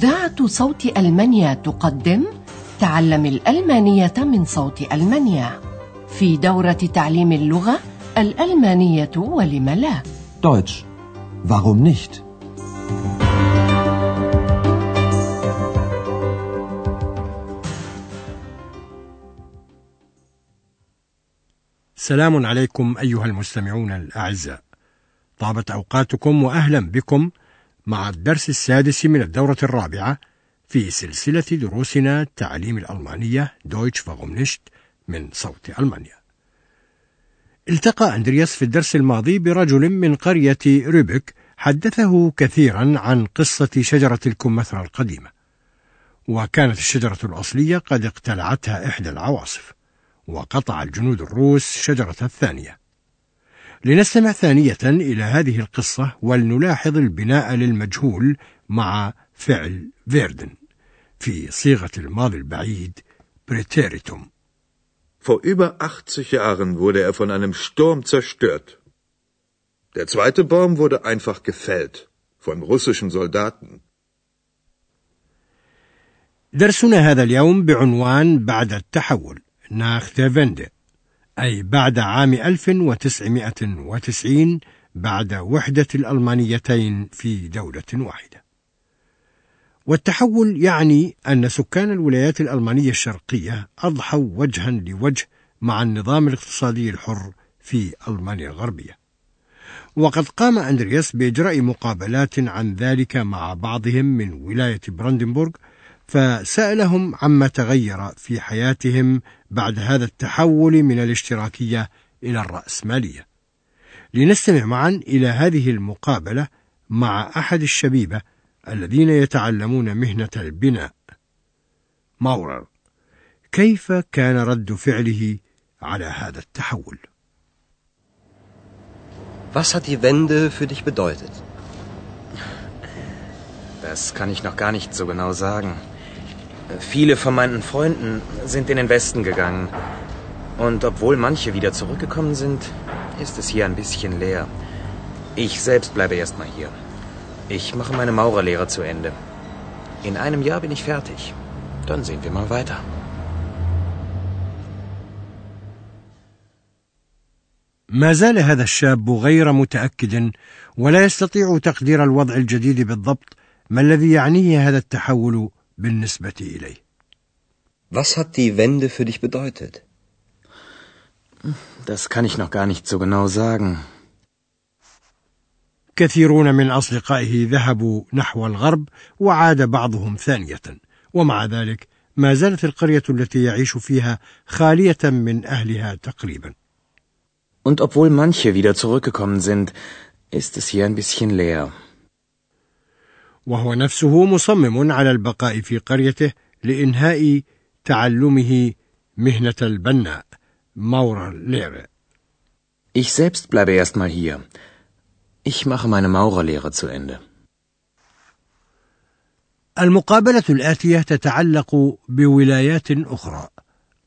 إذاعة صوت ألمانيا تقدم تعلم الألمانية من صوت ألمانيا في دورة تعليم اللغة الألمانية ولم لا Deutsch. Warum nicht? سلام عليكم أيها المستمعون الأعزاء طابت أوقاتكم وأهلا بكم مع الدرس السادس من الدورة الرابعة في سلسلة دروسنا تعليم الألمانية دويتش فاغومنشت من صوت ألمانيا. التقى أندرياس في الدرس الماضي برجل من قرية ريبك حدثه كثيرا عن قصة شجرة الكمثرى القديمة وكانت الشجرة الأصلية قد اقتلعتها إحدى العواصف وقطع الجنود الروس شجرة الثانية. لنستمع ثانية إلى هذه القصة ولنلاحظ البناء للمجهول مع فعل فيردن في صيغة الماضي البعيد بريتيريتوم Vor über 80 Jahren wurde er von einem Sturm zerstört. Der zweite Baum wurde einfach gefällt von russischen Soldaten. درسنا هذا اليوم بعنوان بعد التحول ناخ فيندي أي بعد عام 1990 بعد وحدة الألمانيتين في دولة واحدة. والتحول يعني أن سكان الولايات الألمانية الشرقية أضحوا وجها لوجه مع النظام الاقتصادي الحر في ألمانيا الغربية. وقد قام أندرياس بإجراء مقابلات عن ذلك مع بعضهم من ولاية براندنبورغ فسألهم عما تغير في حياتهم بعد هذا التحول من الاشتراكية إلى الرأسمالية. لنستمع معا إلى هذه المقابلة مع أحد الشبيبة الذين يتعلمون مهنة البناء. ماورر كيف كان رد فعله على هذا التحول؟ Was hat die Wende für dich bedeutet? Das kann ich noch gar nicht so genau sagen. Viele von meinen Freunden sind in den Westen gegangen. Und obwohl manche wieder zurückgekommen sind, ist es hier ein bisschen leer. Ich selbst bleibe erstmal hier. Ich mache meine Maurerlehre zu Ende. In einem Jahr bin ich fertig. Dann sehen wir mal weiter. ما زال هذا الشاب غير متأكد ولا يستطيع تقدير الوضع الجديد بالضبط ما الذي يعنيه هذا التحول بالنسبة إليه. Was hat die Wende für dich bedeutet? Das kann ich noch gar nicht so genau sagen. كثيرون من أصدقائه ذهبوا نحو الغرب وعاد بعضهم ثانية ومع ذلك ما زالت القرية التي يعيش فيها خالية من أهلها تقريبا Und obwohl manche wieder zurückgekommen sind, ist es hier ein bisschen leer. وهو نفسه مصمم على البقاء في قريته لإنهاء تعلمه مهنة البناء ماورر ليرة Ich selbst bleibe erstmal hier. Ich mache meine Maurerlehre zu Ende. المقابلة الآتية تتعلق بولايات أخرى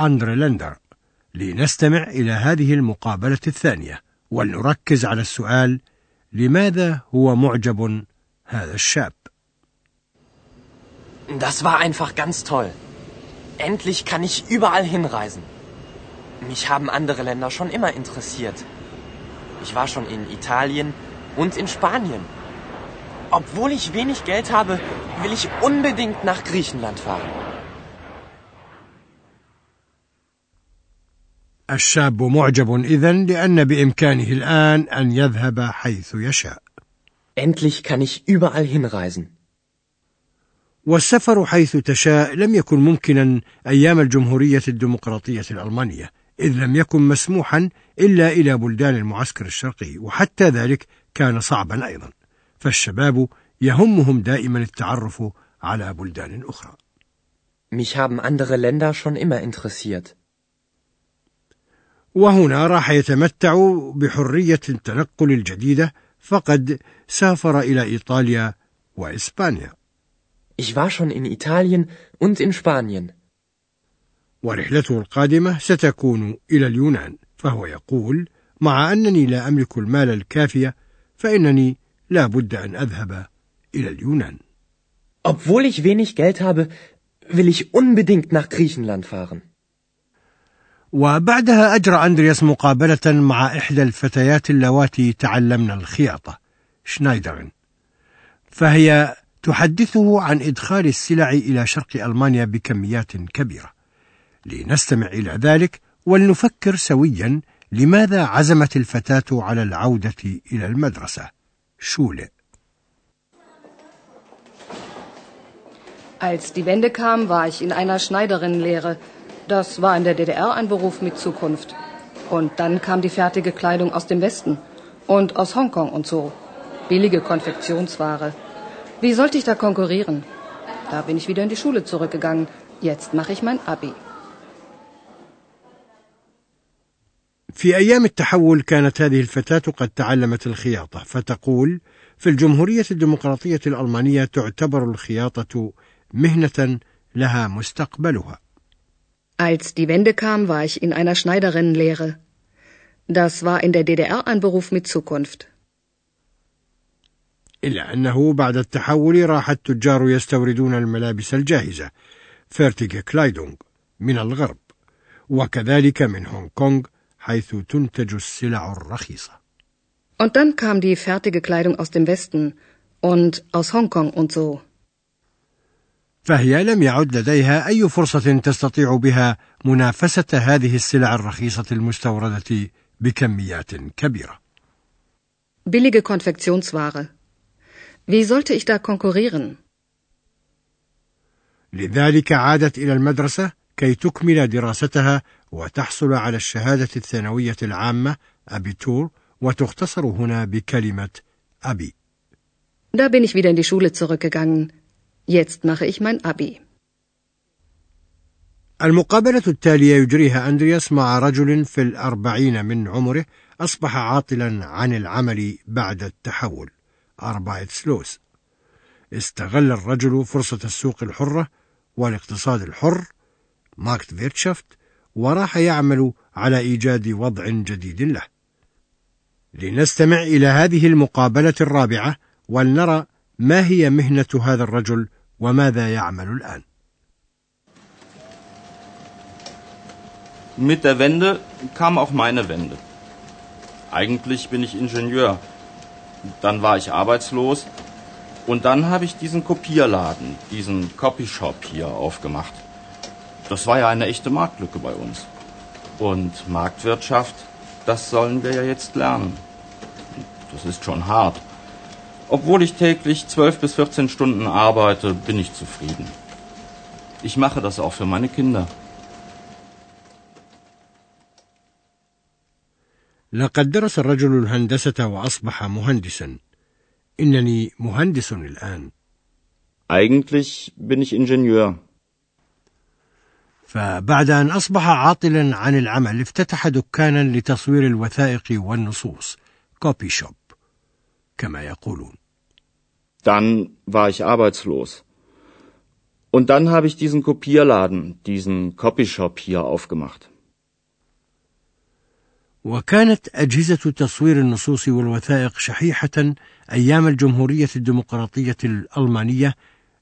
أندرلندر لنستمع إلى هذه المقابلة الثانية ولنركز على السؤال لماذا هو معجب هذا الشاب Das war einfach ganz toll. Endlich kann ich überall hinreisen. Mich haben andere Länder schon immer interessiert. Ich war schon in Italien und in Spanien. Obwohl ich wenig Geld habe, will ich unbedingt nach Griechenland fahren. الشاب معجب إذن لأن بإمكانه الآن أن يذهب حيث يشاء Endlich kann ich überall hinreisen. والسفر حيث تشاء لم يكن ممكنا أيام الجمهورية الديمقراطية الألمانية إذ لم يكن مسموحا إلا إلى بلدان المعسكر الشرقي وحتى ذلك كان صعبا أيضا فالشباب يهمهم دائما التعرف على بلدان أخرى Mich haben andere Länder schon immer interessiert. وهنا راح يتمتع بحرية التنقل الجديدة فقد سافر إلى إيطاليا وإسبانيا Ich war schon in Italien und in Spanien. ورحلته القادمة ستكون إلى اليونان فهو يقول مع أنني لا أملك المال الكافية فإنني لا بد أن أذهب إلى اليونان Obwohl ich wenig Geld habe, will ich unbedingt nach Griechenland fahren. وبعدها أجرى أندرياس مقابلة مع إحدى الفتيات اللواتي تعلمن الخياطة شنايدرن. فهي تحدثه عن إدخال السلع إلى شرق ألمانيا بكميات كبيرة. لنستمع إلى ذلك ولنفكر سويا لماذا عزمت الفتاة على العودة إلى المدرسة. شولة Als die Wende kam, war ich in einer Schneiderinnenlehre. Das war in der DDR ein Beruf mit Zukunft. Und dann kam die fertige Kleidung aus dem Westen und aus Hongkong und so. Billige Konfektionsware. Wie sollte ich da konkurrieren? Da bin ich wieder in die Schule zurückgegangen. Jetzt mache ich mein Abi. في أيام التحول كانت هذه الفتاة قد تعلمت الخياطة فتقول في الجمهورية الديمقراطية الألمانية تعتبر الخياطة مهنة لها مستقبلها. Als die Wende kam, war ich in einer Schneiderinnenlehre. Das war in der DDR ein Beruf mit Zukunft. إلا أنه بعد التحول راح التجار يستوردون الملابس الجاهزة فيرتيج كلايدونغ من الغرب وكذلك من هونغ كونغ حيث تنتج السلع الرخيصة. Und dann kam die fertige Kleidung aus dem Westen und aus Hongkong und so. فهي لم يعد لديها أي فرصة تستطيع بها منافسة هذه السلع الرخيصة المستوردة بكميات كبيرة. Billige Konfektionsware. Wie sollte ich da konkurrieren? لذلك عادت إلى المدرسة كي تكمل دراستها وتحصل على الشهادة الثانوية العامة أبيتور وتختصر هنا بكلمة أبي. Da bin ich wieder in die Schule zurückgegangen. Jetzt mache ich mein Abi. المقابلة التالية يجريها أندرياس مع رجل في الأربعين من عمره أصبح عاطلا عن العمل بعد التحول. أربايت سلوس. استغل الرجل فرصة السوق الحرة والاقتصاد الحر ماركت فيرتشافت وراح يعمل على إيجاد وضع جديد له. لنستمع إلى هذه المقابلة الرابعة ولنرى ما هي مهنة هذا الرجل وماذا يعمل الآن Mit der Wende kam auch meine Wende. Eigentlich bin ich Ingenieur. Dann war ich arbeitslos und dann habe ich diesen Kopierladen, diesen Copyshop hier aufgemacht. Das war ja eine echte Marktlücke bei uns. Und Marktwirtschaft, das sollen wir ja jetzt lernen. Das ist schon hart. Obwohl ich täglich zwölf bis 14 Stunden arbeite, bin ich zufrieden. Ich mache das auch für meine Kinder. لقد درس الرجل الهندسة وأصبح مهندسا. إنني مهندس الآن. Eigentlich bin ich Ingenieur. فبعد أن أصبح عاطلا عن العمل افتتح دكانا لتصوير الوثائق والنصوص كوبي شوب كما يقولون Dann war ich arbeitslos. Und dann habe ich diesen Kopierladen, diesen Copyshop hier aufgemacht. وكانت أجهزة تصوير النصوص والوثائق شحيحة أيام الجمهورية الديمقراطية الألمانية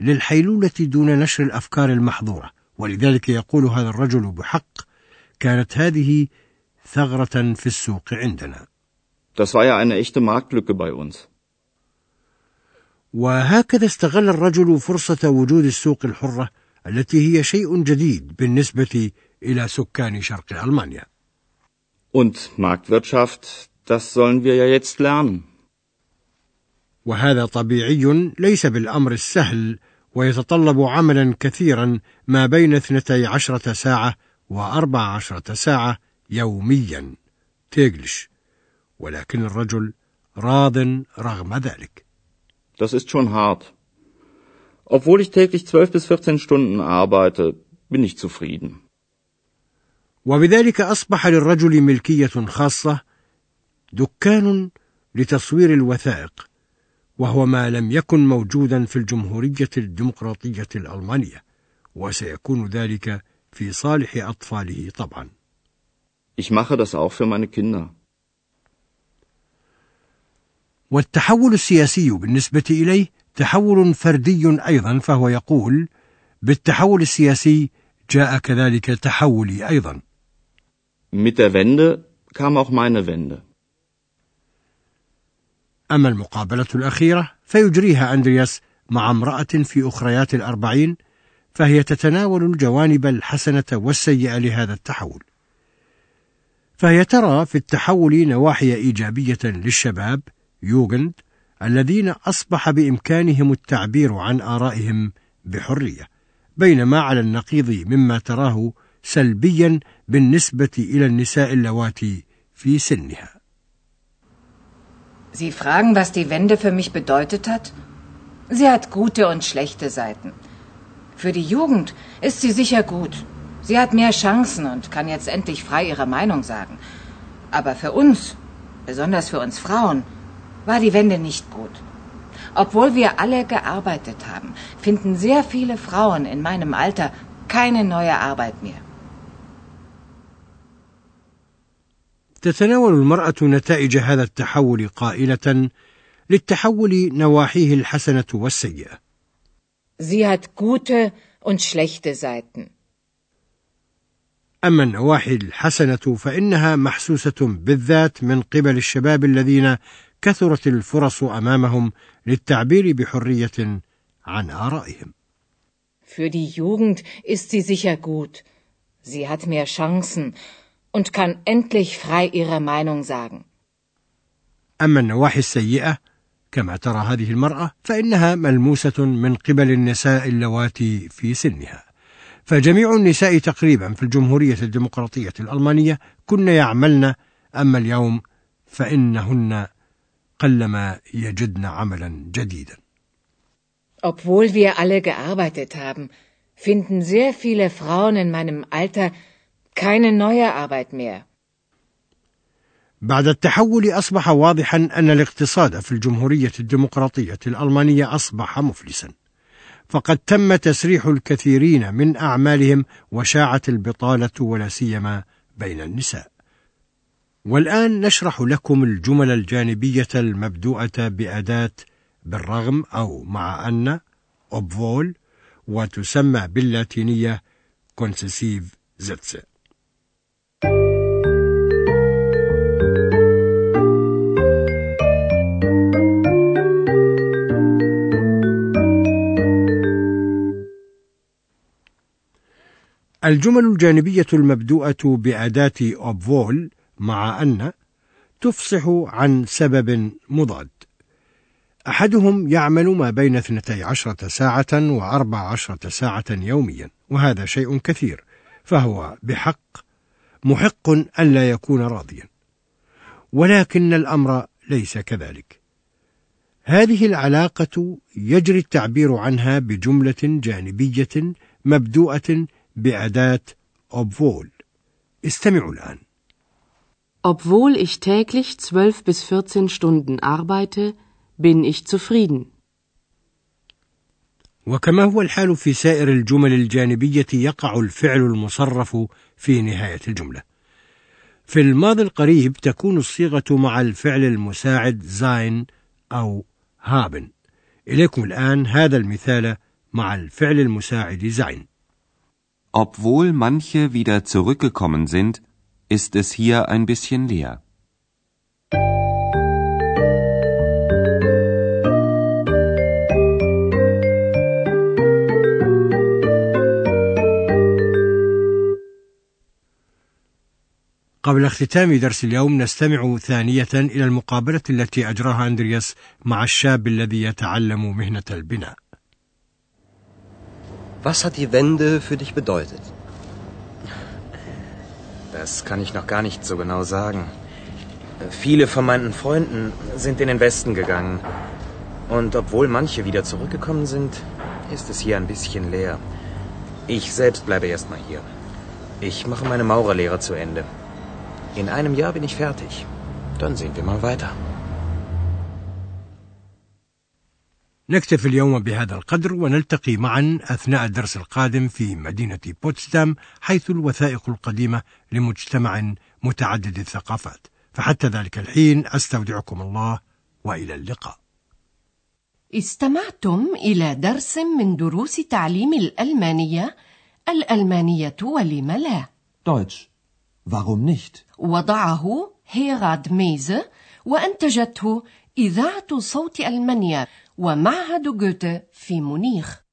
للحيلولة دون نشر الأفكار المحظورة ولذلك يقول هذا الرجل بحق كانت هذه ثغرة في السوق عندنا Das war ja eine echte Marktlücke bei uns. وهكذا استغل الرجل فرصة وجود السوق الحرة التي هي شيء جديد بالنسبة إلى سكان شرق ألمانيا. Und Marktwirtschaft, das sollen wir ja jetzt lernen. وهذا طبيعي ليس بالأمر السهل ويتطلب عملا كثيرا ما بين اثنتي عشرة ساعة وأربع عشرة ساعة يوميا تيجلش ولكن الرجل راض رغم ذلك Das ist schon hart. Obwohl ich täglich zwölf bis 14 Stunden arbeite, bin ich zufrieden. وبذلك أصبح للرجل ملكية خاصة دكان لتصوير الوثائق وهو ما لم يكن موجودا في الجمهورية الديمقراطية الألمانية وسيكون ذلك في صالح أطفاله طبعا Ich mache das auch für meine Kinder. والتحول السياسي بالنسبة إليه تحول فردي أيضا فهو يقول بالتحول السياسي جاء كذلك تحولي أيضا Mit der Wende kam auch meine Wende. أما المقابلة الأخيرة فيجريها أندرياس مع امرأة في أخريات الأربعين فهي تتناول الجوانب الحسنة والسيئة لهذا التحول فهي ترى في التحول نواحي إيجابية للشباب يوغند الذين أصبح بإمكانهم التعبير عن آرائهم بحرية بينما على النقيض مما تراه سلبيا بالنسبة إلى النساء اللواتي في سنها Sie fragen, was die Wende für mich bedeutet hat? Sie hat gute und schlechte Seiten. Für die Jugend ist sie sicher gut. Sie hat mehr Chancen und kann jetzt endlich frei ihre Meinung sagen. Aber für uns, besonders für uns Frauen, war die Wende nicht gut. Obwohl wir alle gearbeitet haben, finden sehr viele Frauen in meinem Alter keine neue Arbeit mehr. تتناول المرأة نتائج هذا التحول قائلة للتحول نواحيه الحسنة والسيئة. Sie hat gute und schlechte Seiten. أما النواحي الحسنة فإنها محسوسة بالذات من قبل الشباب الذين كثرت الفرص أمامهم للتعبير بحرية عن آرائهم. Für die Jugend ist sie sicher gut. Sie hat mehr Chancen und kann endlich frei ihre Meinung sagen. أما النواحي السيئة كما ترى هذه المرأة فإنها ملموسة من قبل النساء اللواتي في سنها. فجميع النساء تقريبا في الجمهورية الديمقراطية الألمانية كن يعملن أما اليوم فإنهن قلما يجدن عملا جديدا. Obwohl wir alle gearbeitet haben, finden sehr viele Frauen in meinem Alter keine neue Arbeit mehr. بعد التحول أصبح واضحا أن الاقتصاد في الجمهورية الديمقراطية الألمانية أصبح مفلسا فقد تم تسريح الكثيرين من أعمالهم وشاعت البطالة ولا سيما بين النساء والآن نشرح لكم الجمل الجانبية المبدوءة بأداة بالرغم أو مع أن obwohl وتسمى باللاتينية concessive Sätze. الجمل الجانبية المبدوءة بأداة أوبفول مع أن تفصح عن سبب مضاد أحدهم يعمل ما بين 12 ساعة وأربع عشرة ساعة يوميا وهذا شيء كثير فهو بحق محق ألا يكون راضيا ولكن الأمر ليس كذلك هذه العلاقة يجري التعبير عنها بجملة جانبية مبدوءة بأداة obwohl. استمعوا الآن. Obwohl ich täglich 12 bis 14 Stunden arbeite, bin ich zufrieden. وكما هو الحال في سائر الجمل الجانبية يقع الفعل المصرف في نهاية الجملة. في الماضي القريب تكون الصيغة مع الفعل المساعد زاين أو هابن. إليكم الآن هذا المثال مع الفعل المساعد زين. Obwohl manche wieder zurückgekommen sind, ist es hier ein bisschen leer. قبل اختتام درس اليوم نستمع ثانية إلى المقابلة التي أجراها أندرياس مع الشاب الذي يتعلم مهنة البناء. Was hat die Wende für dich bedeutet? Das kann ich noch gar nicht so genau sagen. Viele von meinen Freunden sind in den Westen gegangen. Und obwohl manche wieder zurückgekommen sind, ist es hier ein bisschen leer. Ich selbst bleibe erstmal hier. Ich mache meine Maurerlehre zu Ende. In einem Jahr bin ich fertig. Dann sehen wir mal weiter. نكتفي اليوم بهذا القدر ونلتقي معا أثناء الدرس القادم في مدينة بوتسدام حيث الوثائق القديمة لمجتمع متعدد الثقافات. فحتى ذلك الحين أستودعكم الله وإلى اللقاء. استمعتم إلى درس من دروس تعليم الألمانية. الألمانية ولم لا؟ Deutsch. Warum nicht? وضعه هيراد ميزه وأنتجته إذاعة صوت ألمانيا. ومعهد جوته في مونيخ.